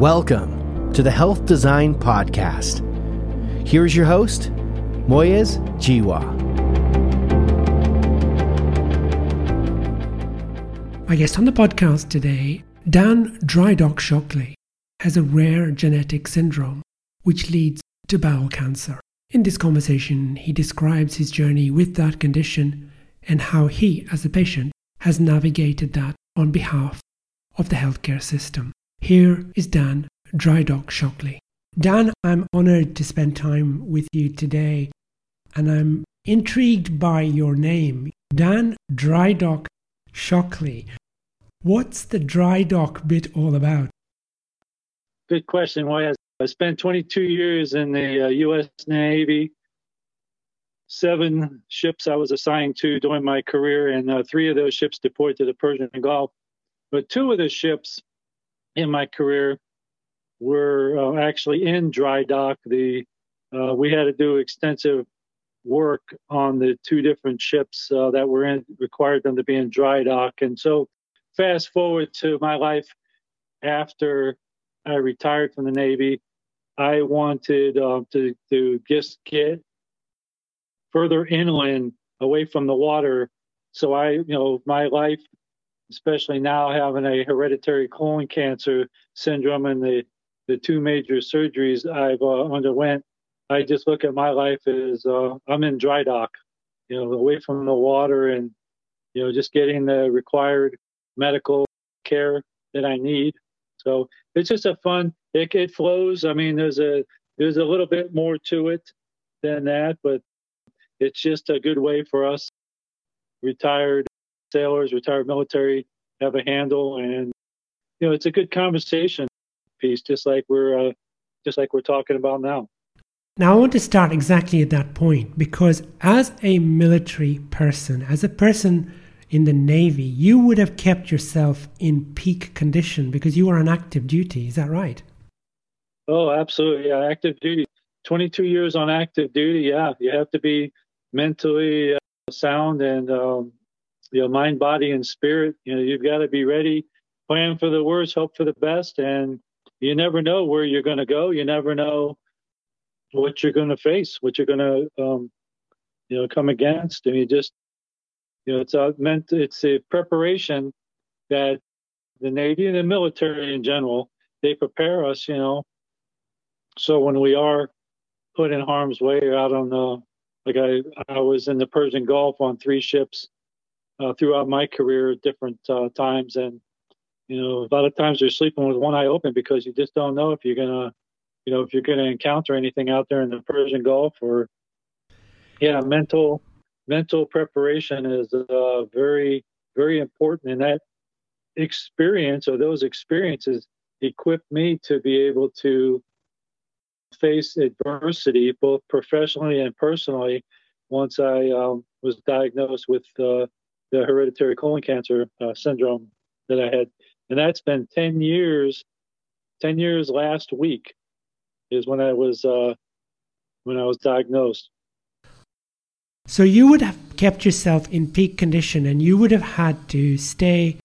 Welcome to the Health Design Podcast. Here's your host, Moyez Jiwa. My guest on the podcast today, Dan Drydock Shockley, has a rare genetic syndrome which leads to bowel cancer. In this conversation, he describes his journey with that condition and how he, as a patient, has navigated that on behalf of the healthcare system. Here is Dan Drydock Shockley. Dan, I'm honored to spend time with you today, and I'm intrigued by your name, Dan Drydock Shockley. What's the dry dock bit all about? Good question. Why I spent 22 years in the uh, U.S. Navy. Seven ships I was assigned to during my career, and uh, three of those ships deployed to the Persian Gulf. But two of the ships in my career were uh, actually in dry dock. The uh, we had to do extensive work on the two different ships uh, that were in required them to be in dry dock. And so, fast forward to my life after I retired from the Navy, I wanted uh, to to just get further inland, away from the water. So I, you know, my life especially now having a hereditary colon cancer syndrome and the, the two major surgeries I've uh, underwent, I just look at my life as uh, I'm in dry dock, you know, away from the water and, you know, just getting the required medical care that I need. So it's just a fun, it, it flows. I mean, there's a, there's a little bit more to it than that, but it's just a good way for us retired sailors, retired military have a handle, and you know it's a good conversation piece, just like we're uh, just like we're talking about now. Now, I want to start exactly at that point because, as a military person, as a person in the Navy, you would have kept yourself in peak condition because you were on active duty. Is that right? Oh, absolutely. Yeah, active duty. 22 years on active duty. Yeah, you have to be mentally uh, sound and um, you know, mind, body, and spirit. You know, you've got to be ready, plan for the worst, hope for the best, and you never know where you're going to go. You never know what you're going to face, what you're going to, um, you know, come against, and you just, you know, it's a meant, it's a preparation that the Navy and the military in general they prepare us, you know, so when we are put in harm's way or out on the like I, I was in the Persian Gulf on three ships uh, throughout my career at different uh, times. And, you know, a lot of times you're sleeping with one eye open because you just don't know if you're going to, you know, if you're going to encounter anything out there in the Persian Gulf or, yeah, mental, mental preparation is uh, very, very important. And that experience or those experiences equipped me to be able to face adversity, both professionally and personally, once I um, was diagnosed with uh, the hereditary colon cancer uh, syndrome that I had, and that's been ten years. Ten years last week is when I was uh, when I was diagnosed. So you would have kept yourself in peak condition, and you would have had to stay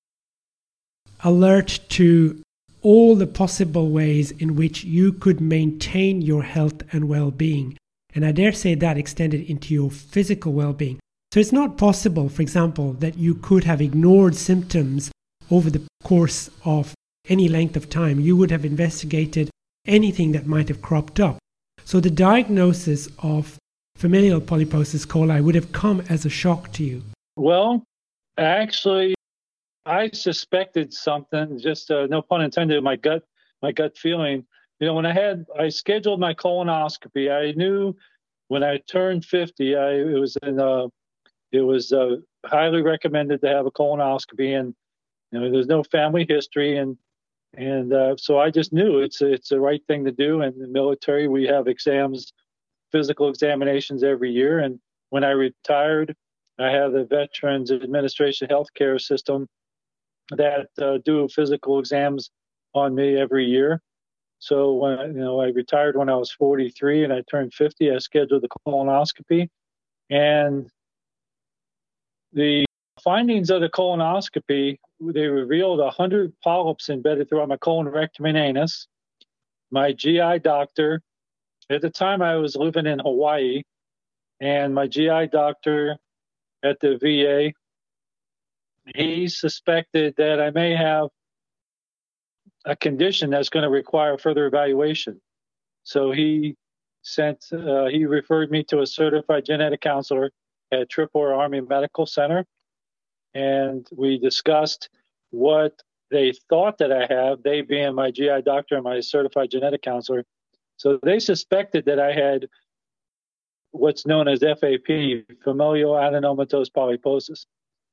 alert to all the possible ways in which you could maintain your health and well-being. And I dare say that extended into your physical well-being. So it's not possible, for example, that you could have ignored symptoms over the course of any length of time. You would have investigated anything that might have cropped up. So the diagnosis of familial polyposis coli would have come as a shock to you. Well, actually, I suspected something. Just uh, no pun intended. My gut, my gut feeling. You know, when I had, I scheduled my colonoscopy. I knew when I turned 50, I it was in uh, it was uh, highly recommended to have a colonoscopy, and you know, there's no family history, and and uh, so I just knew it's it's the right thing to do. In the military, we have exams, physical examinations every year, and when I retired, I have the Veterans Administration healthcare system that uh, do physical exams on me every year. So when you know I retired when I was 43 and I turned 50, I scheduled the colonoscopy, and the findings of the colonoscopy, they revealed 100 polyps embedded throughout my colon, rectum, and anus. my GI doctor, at the time I was living in Hawaii, and my GI doctor at the VA, he suspected that I may have a condition that's going to require further evaluation. So he sent, uh, he referred me to a certified genetic counselor at Tripler Army Medical Center. And we discussed what they thought that I have, they being my GI doctor and my certified genetic counselor. So they suspected that I had what's known as FAP, familial adenomatous polyposis.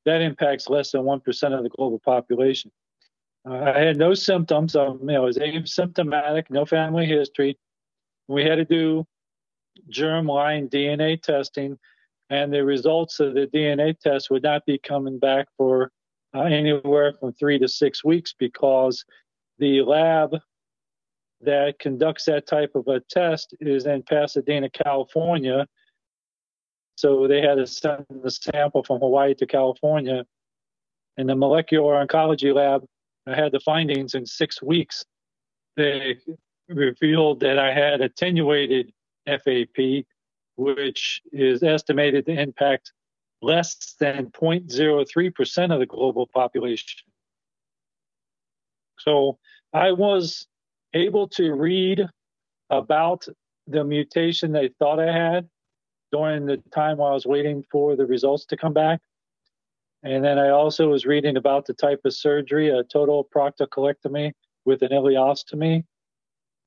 That impacts less than 1% of the global population. Uh, I had no symptoms. You know, I was asymptomatic, no family history. We had to do germline DNA testing, and the results of the DNA test would not be coming back for uh, anywhere from three to six weeks because the lab that conducts that type of a test is in Pasadena, California. So they had to send the sample from Hawaii to California. And the molecular oncology lab had the findings in six weeks. They revealed that I had attenuated FAP, which is estimated to impact less than 0.03% of the global population. So I was able to read about the mutation they thought I had during the time while I was waiting for the results to come back. And then I also was reading about the type of surgery, a total proctocolectomy with an ileostomy,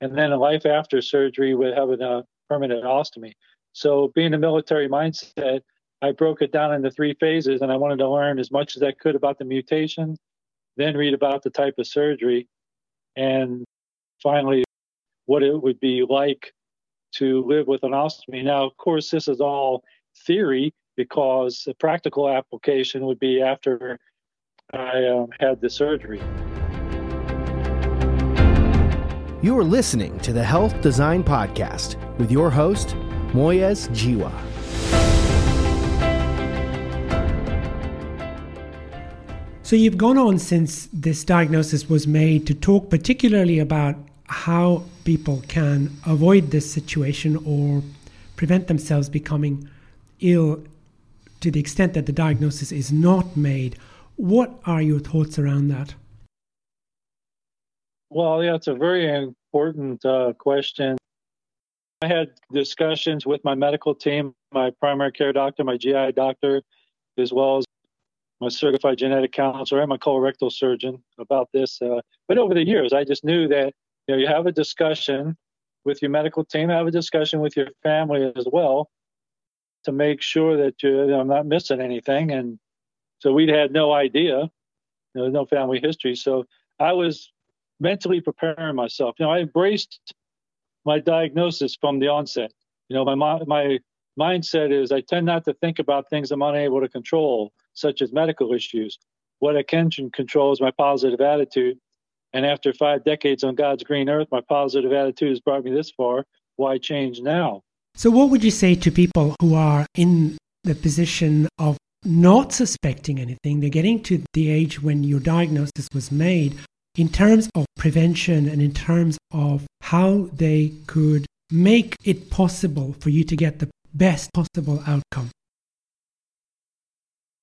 and then a life after surgery with having a permanent ostomy. So, being a military mindset, I broke it down into three phases, and I wanted to learn as much as I could about the mutation, then read about the type of surgery, and finally, what it would be like to live with an ostomy. Now, of course, this is all theory because the practical application would be after I um, had the surgery. You are listening to the Health Design Podcast with your host, Moyez Jiwa. So, you've gone on since this diagnosis was made to talk particularly about how people can avoid this situation or prevent themselves becoming ill to the extent that the diagnosis is not made. What are your thoughts around that? Well, yeah, it's a very important uh, question. I had discussions with my medical team, my primary care doctor, my GI doctor, as well as my certified genetic counselor and my colorectal surgeon about this. Uh, but over the years, I just knew that you know you have a discussion with your medical team, have a discussion with your family as well, to make sure that you know, I'm not missing anything. And so we'd had no idea, you know, no family history. So I was mentally preparing myself. You know, I embraced my diagnosis from the onset. You know, my my mindset is I tend not to think about things I'm unable to control, such as medical issues. What I can control is my positive attitude. And after five decades on God's green earth, my positive attitude has brought me this far. Why change now? So, what would you say to people who are in the position of not suspecting anything? They're getting to the age when your diagnosis was made in terms of prevention and in terms of how they could make it possible for you to get the best possible outcome?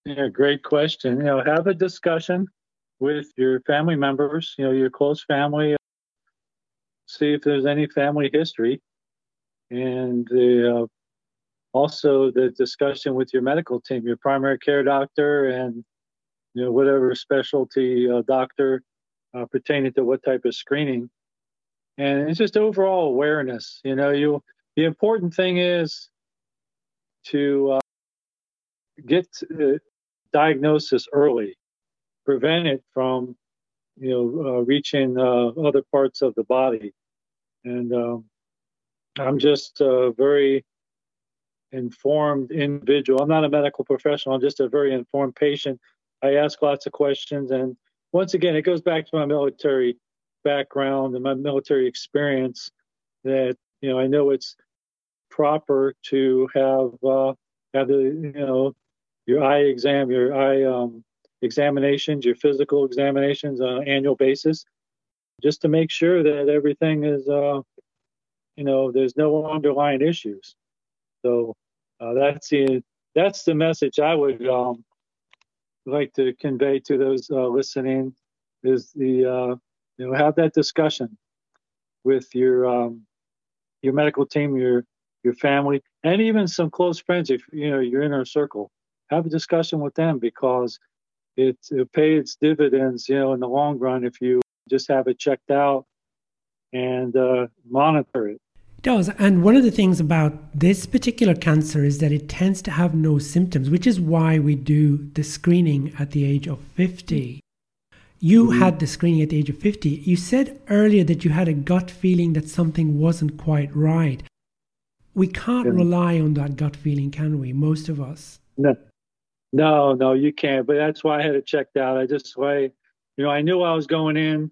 Yeah, great question. You know, have a discussion with your family members, you know, your close family. See if there's any family history and uh, also the discussion with your medical team, your primary care doctor, and you know whatever specialty uh, doctor uh, pertaining to what type of screening. And it's just overall awareness. You know, you the important thing is to uh, get diagnosis early, prevent it from you know uh, reaching uh, other parts of the body, and um, I'm just a very informed individual. I'm not a medical professional. I'm just a very informed patient. I ask lots of questions. And once again, it goes back to my military background and my military experience that, you know, I know it's proper to have, uh, have the, you know, your eye exam, your eye um, examinations, your physical examinations on an annual basis just to make sure that everything is, uh, you know, there's no underlying issues. So uh, that's the that's the message I would um, like to convey to those uh, listening is the uh, you know have that discussion with your um, your medical team, your your family, and even some close friends if you know your inner circle. Have a discussion with them because it, it pay its dividends, you know, in the long run if you just have it checked out and uh, monitor it. It does. And one of the things about this particular cancer is that it tends to have no symptoms, which is why we do the screening at the age of 50. You mm-hmm. had the screening at the age of 50. You said earlier that you had a gut feeling that something wasn't quite right. We can't yeah. rely on that gut feeling, can we? Most of us. No, no, no, you can't. But that's why I had it checked out. I just why, you know, I knew I was going in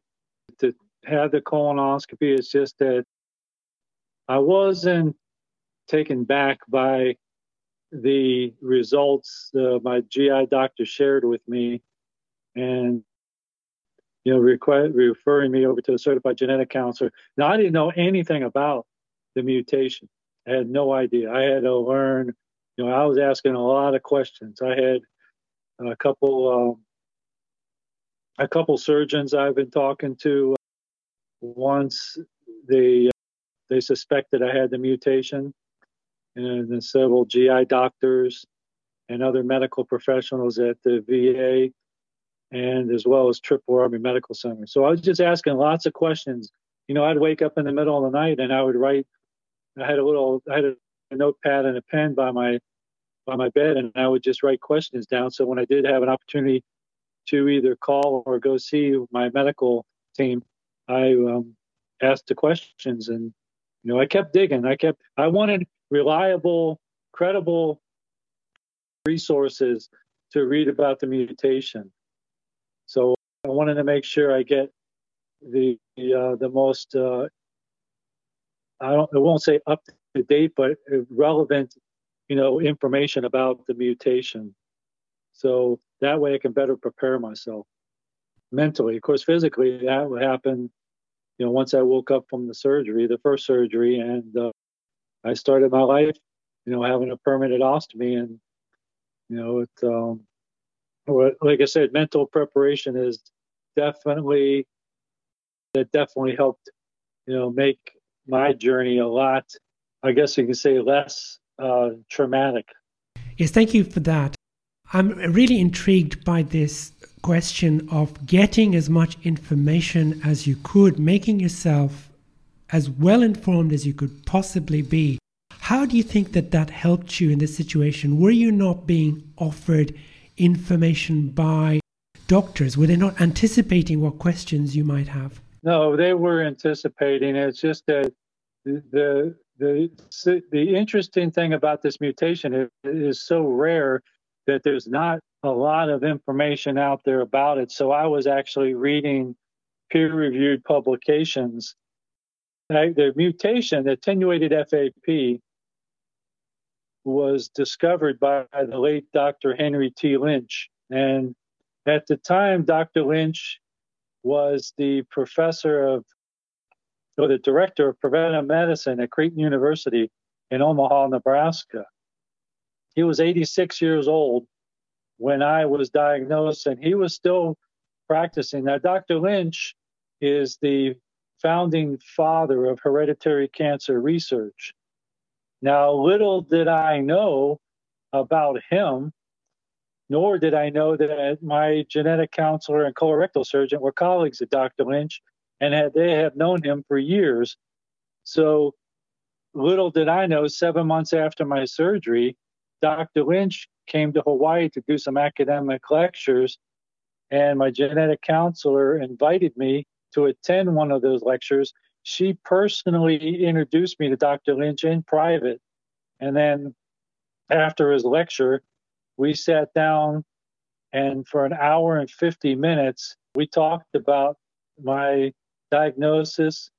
to have the colonoscopy. It's just that I wasn't taken back by the results uh, my GI doctor shared with me, and you know, referring me over to a certified genetic counselor. Now, I didn't know anything about the mutation. I had no idea. I had to learn you know, I was asking a lot of questions. I had a couple, uh, a couple surgeons I've been talking to. Once they they suspected I had the mutation, and then several GI doctors and other medical professionals at the VA, and as well as Tripler Army Medical Center. So I was just asking lots of questions. You know, I'd wake up in the middle of the night and I would write. I had a little, I had a notepad and a pen by my by my bed, and I would just write questions down. So when I did have an opportunity to either call or go see my medical team, I um, asked the questions, and you know, I kept digging. I kept. I wanted reliable, credible resources to read about the mutation. I wanted to make sure I get the the, uh, the most uh, I don't I won't say up to date, but relevant, you know, information about the mutation. So that way I can better prepare myself mentally. Of course, physically that would happen, you know, once I woke up from the surgery, the first surgery, and uh, I started my life, you know, having a permanent ostomy, and you know, it, um, like I said, mental preparation is definitely that definitely helped, you know, make my journey a lot I guess you can say less uh, traumatic. Yes, thank you for that. I'm really intrigued by this question of getting as much information as you could, making yourself as well informed as you could possibly be. How do you think that that helped you in this situation? Were you not being offered information by doctors? Were they not anticipating what questions you might have? No, they were anticipating. It's just that the the the interesting thing about this mutation is, so rare that there's not a lot of information out there about it. So I was actually reading peer-reviewed publications. The mutation, the attenuated FAP, was discovered by the late Dr. Henry T. Lynch. And at the time, Dr. Lynch was the professor of or the director of preventive medicine at Creighton University in Omaha, Nebraska. He was 86 years old when I was diagnosed, and he was still practicing. Now, Dr. Lynch is the founding father of hereditary cancer research. Now, little did I know about him, nor did I know that my genetic counselor and colorectal surgeon were colleagues of Dr. Lynch and had, they have known him for years. So little did I know, seven months after my surgery, Dr. Lynch came to Hawaii to do some academic lectures, and my genetic counselor invited me to attend one of those lectures. She personally introduced me to Dr. Lynch in private. And then after his lecture, we sat down and for an hour and 50 minutes, we talked about my diagnosis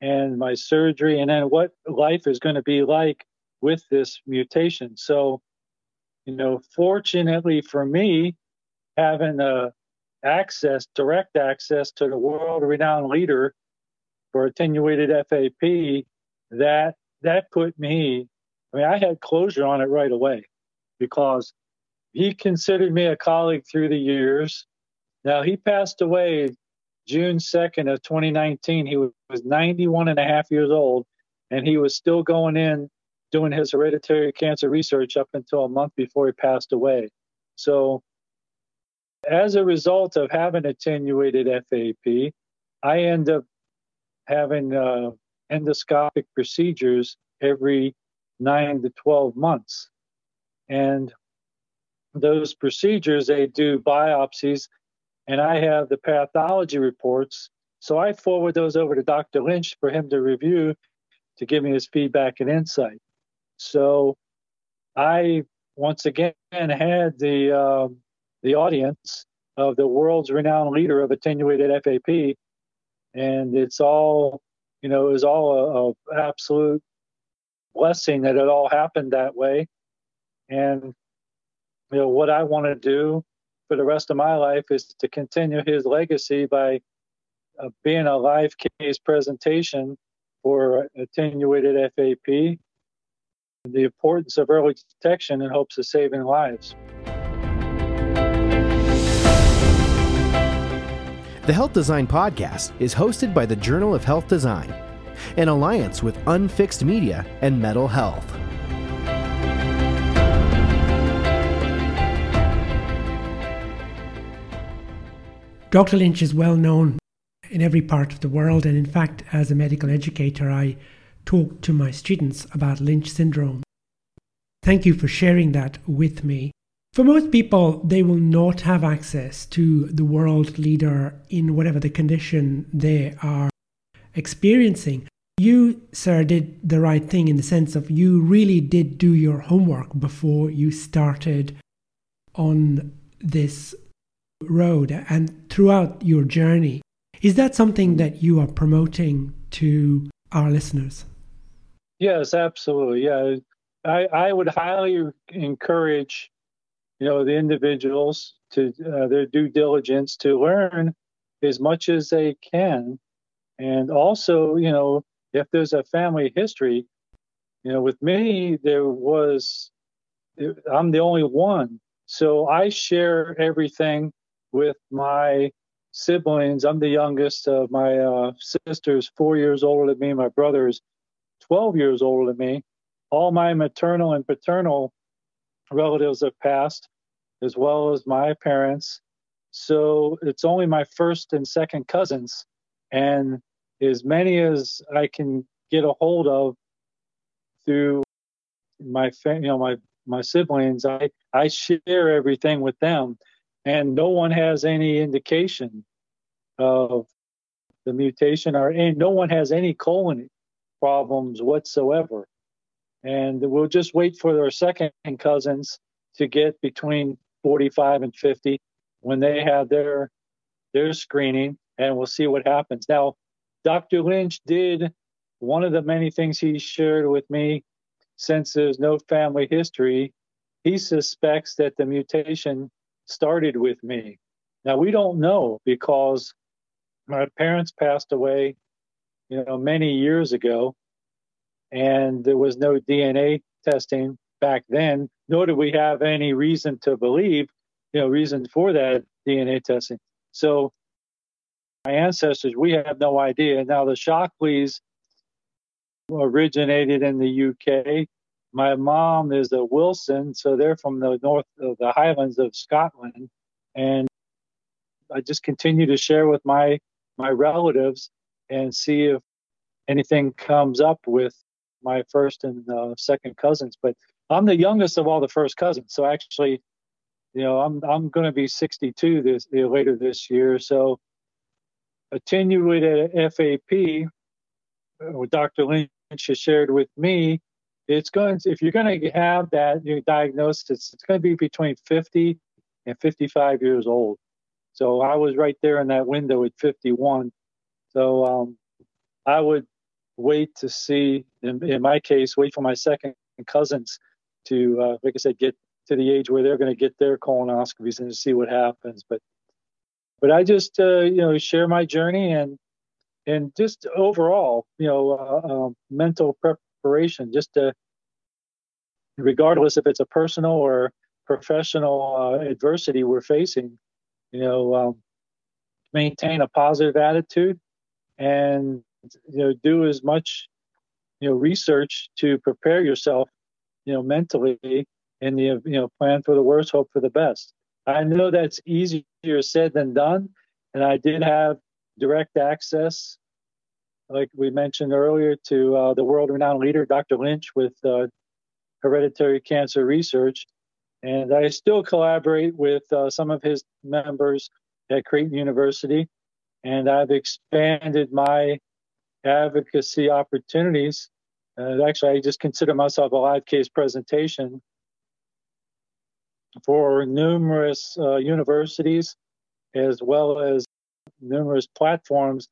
and my surgery, and then what life is going to be like with this mutation. So, you know, fortunately for me, having a access, direct access to the world renowned leader for attenuated FAP, that that put me, I mean, I had closure on it right away because he considered me a colleague through the years. Now, he passed away June 2nd of 2019. He was 91 and a half years old, and he was still going in doing his hereditary cancer research up until a month before he passed away. So, as a result of having attenuated FAP, I end up having uh, endoscopic procedures every nine to 12 months. And those procedures, they do biopsies, and I have the pathology reports. So I forward those over to Dr. Lynch for him to review to give me his feedback and insight. So I once again had the uh, the audience of the world's renowned leader of attenuated FAP, and it's all you know, it was all a, a absolute blessing that it all happened that way. And you know what I want to do for the rest of my life is to continue his legacy by uh, being a live case presentation for attenuated FAP, the importance of early detection in hopes of saving lives. The Health Design Podcast is hosted by the Journal of Health Design, an alliance with Unfixed Media and Metal Health. Dr. Lynch is well known in every part of the world, and in fact, as a medical educator, I talk to my students about Lynch syndrome. Thank you for sharing that with me. For most people, they will not have access to the world leader in whatever the condition they are experiencing. You, sir, did the right thing in the sense of you really did do your homework before you started on this road and throughout your journey. Is that something that you are promoting to our listeners? Yes, absolutely. Yeah, I, I would highly encourage you know, the individuals to uh, their due diligence to learn as much as they can. And also, you know, if there's a family history, you know, with me, there was, I'm the only one. So I share everything with my siblings. I'm the youngest of my uh, sisters, four years older than me. My brother is 12 years older than me. All my maternal and paternal relatives have passed, as well as my parents. So it's only my first and second cousins, and as many as I can get a hold of through my you know my my siblings, I I share everything with them, and no one has any indication of the mutation, or and no one has any colon problems whatsoever and we'll just wait for our second cousins to get between 45 and 50 when they have their their screening and we'll see what happens. Now dr lynch did one of the many things he shared with me. Since there's no family history he suspects that the mutation started with me. Now we don't know because my parents passed away you know many years ago and there was no DNA testing back then, nor do we have any reason to believe, you know, reason for that DNA testing. So my ancestors, we have no idea. Now the Shockleys originated in the UK. My mom is a Wilson, so they're from the north of the Highlands of Scotland, and I just continue to share with my my relatives and see if anything comes up with my first and uh, second cousins. But I'm the youngest of all the first cousins, so actually, you know, I'm I'm going to be 62 this you know, later this year. So attenuated FAP, what Dr. Lynch has shared with me, it's going to, if you're going to have that diagnosis, it's, it's going to be between 50 and 55 years old. So I was right there in that window at 51. So um, I would wait to see, in, in my case, wait for my second cousins to, uh, like I said, get to the age where they're going to get their colonoscopies and see what happens. But but I just uh, you know share my journey and and just overall you know uh, uh, mental preparation just to regardless if it's a personal or professional uh, adversity we're facing you know um, maintain a positive attitude and you know do as much you know research to prepare yourself you know mentally and you you know plan for the worst hope for the best. I know that's easier said than done and i did have direct access like we mentioned earlier to uh, the world renowned leader dr lynch with uh, hereditary cancer research. And i still collaborate with uh, some of his members at creighton university and i've expanded my advocacy opportunities uh, actually, I just consider myself a live case presentation for numerous uh, universities as well as numerous platforms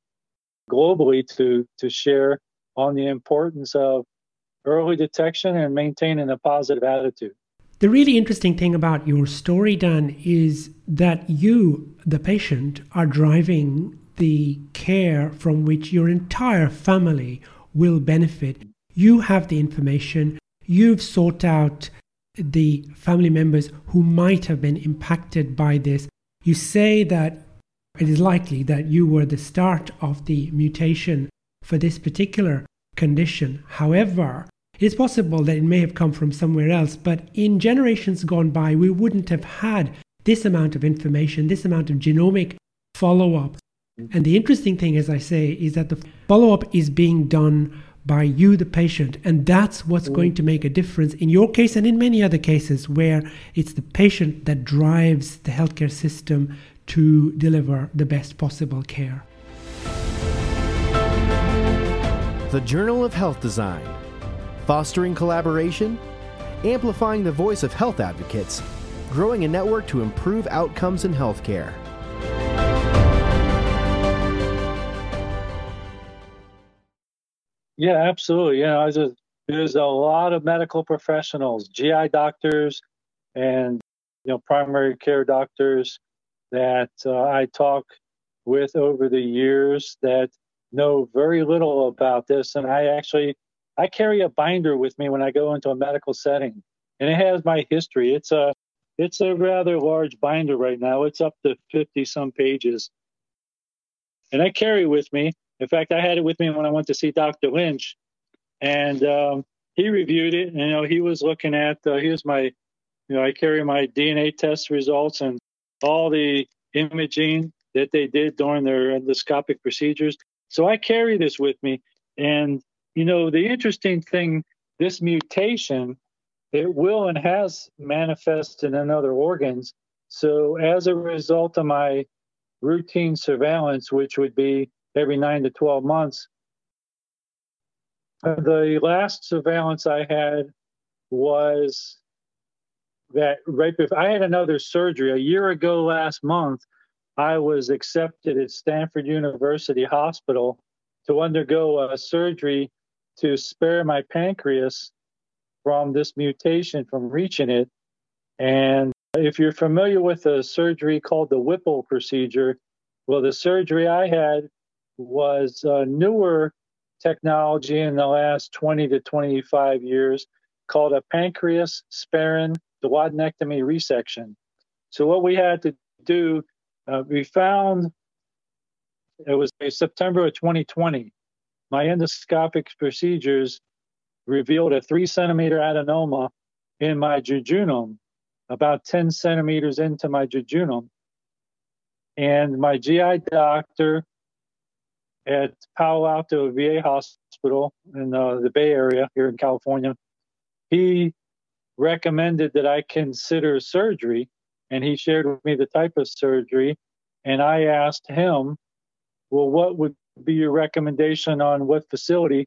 globally to, to share on the importance of early detection and maintaining a positive attitude. The really interesting thing about your story, Dan, is that you, the patient, are driving the care from which your entire family will benefit you have the information, you've sought out the family members who might have been impacted by this. You say that it is likely that you were the start of the mutation for this particular condition. However, it is possible that it may have come from somewhere else, but in generations gone by, we wouldn't have had this amount of information, this amount of genomic follow up. And the interesting thing, as I say, is that the follow up is being done by you, the patient. And that's what's mm. going to make a difference in your case and in many other cases where it's the patient that drives the healthcare system to deliver the best possible care. The Journal of Health Design, fostering collaboration, amplifying the voice of health advocates, growing a network to improve outcomes in healthcare. Yeah, absolutely. Yeah, I just there's a lot of medical professionals, GI doctors, and you know primary care doctors that uh, I talk with over the years that know very little about this, and I actually I carry a binder with me when I go into a medical setting, and it has my history. It's a it's a rather large binder right now. It's up to 50 some pages. And I carry with me in fact, I had it with me when I went to see Dr. Lynch, and um, he reviewed it. And, you know, he was looking at uh, here's my, you know, I carry my DNA test results and all the imaging that they did during their endoscopic procedures. So I carry this with me. And, you know, the interesting thing, this mutation, it will and has manifested in other organs. So as a result of my routine surveillance, which would be every nine to 12 months. The last surveillance I had was that right before I had another surgery a year ago last month. I was accepted at Stanford University Hospital to undergo a surgery to spare my pancreas from this mutation from reaching it. And if you're familiar with a surgery called the Whipple procedure, well, the surgery I had was a newer technology in the last 20 to 25 years called a pancreas sparing duodenectomy resection. So what we had to do, uh, we found it was September of 2020. My endoscopic procedures revealed a three centimeter adenoma in my jejunum, about 10 centimeters into my jejunum. And my GI doctor at Palo Alto VA Hospital in uh, the Bay Area here in California. He recommended that I consider surgery, and he shared with me the type of surgery. And I asked him, well, what would be your recommendation on what facility?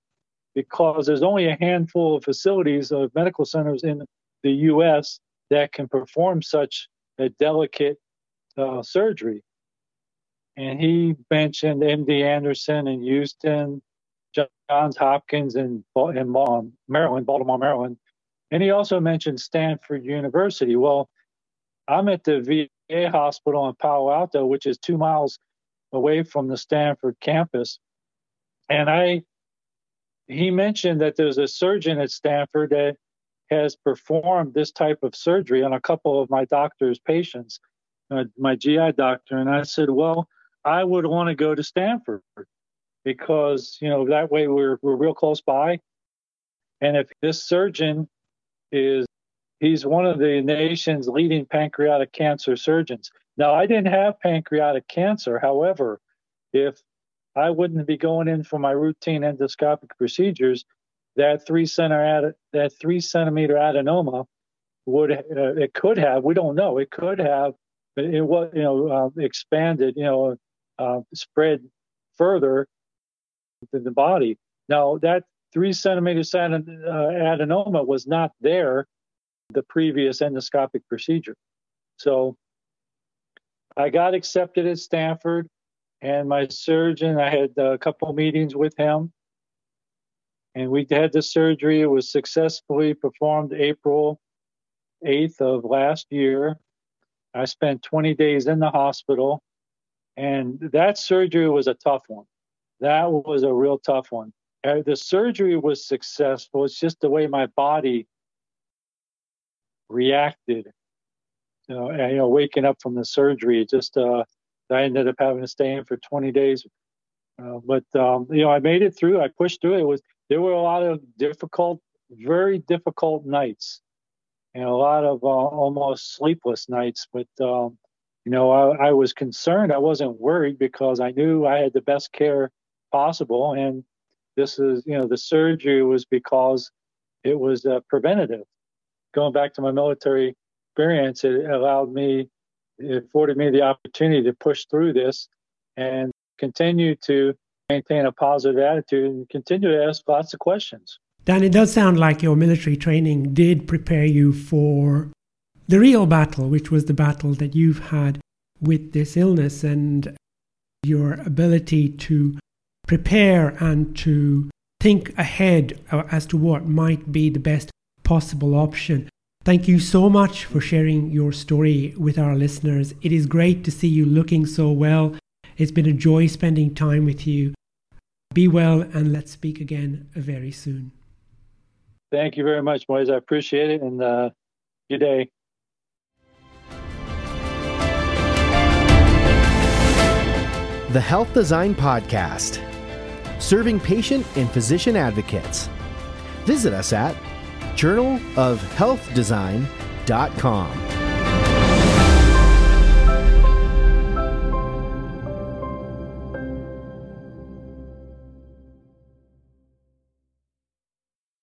Because there's only a handful of facilities of medical centers in the U.S. that can perform such a delicate uh, surgery and he mentioned MD Anderson in Houston, Johns Hopkins in, in Maryland, Baltimore, Maryland, and he also mentioned Stanford University. Well, I'm at the VA hospital in Palo Alto, which is two miles away from the Stanford campus. And I, he mentioned that there's a surgeon at Stanford that has performed this type of surgery on a couple of my doctor's patients, uh, my GI doctor. And I said, well, I would want to go to Stanford because, you know, that way we're, we're real close by. And if this surgeon is, he's one of the nation's leading pancreatic cancer surgeons. Now, I didn't have pancreatic cancer. However, if I wouldn't be going in for my routine endoscopic procedures, that three centimeter that three centimeter adenoma would uh, it could have we don't know it could have it was you know uh, expanded you know uh, spread further in the body. Now that three centimeter uh, adenoma was not there the previous endoscopic procedure. So I got accepted at Stanford, and my surgeon, I had a couple meetings with him, and we had the surgery. It was successfully performed April 8th of last year. I spent 20 days in the hospital, and that surgery was a tough one. That was a real tough one. Uh, the surgery was successful. It's just the way my body reacted you know, and, you know, waking up from the surgery, just uh, I ended up having to stay in for 20 days. Uh, but um, you know, I made it through. I pushed through. It was there were a lot of difficult, very difficult nights, and a lot of uh, almost sleepless nights. But um, you know, I, I was concerned. I wasn't worried because I knew I had the best care possible, and this is you know the surgery was because it was uh, preventative. Going back to my military experience, it allowed me, it afforded me the opportunity to push through this and continue to maintain a positive attitude and continue to ask lots of questions. Dan, it does sound like your military training did prepare you for the real battle, which was the battle that you've had with this illness and your ability to prepare and to think ahead as to what might be the best possible option. Thank you so much for sharing your story with our listeners. It is great to see you looking so well. It's been a joy spending time with you. Be well and let's speak again very soon. Thank you very much, Moyez. I appreciate it and uh, good day. The Health Design Podcast, serving patient and physician advocates. Visit us at journalofhealthdesign.com.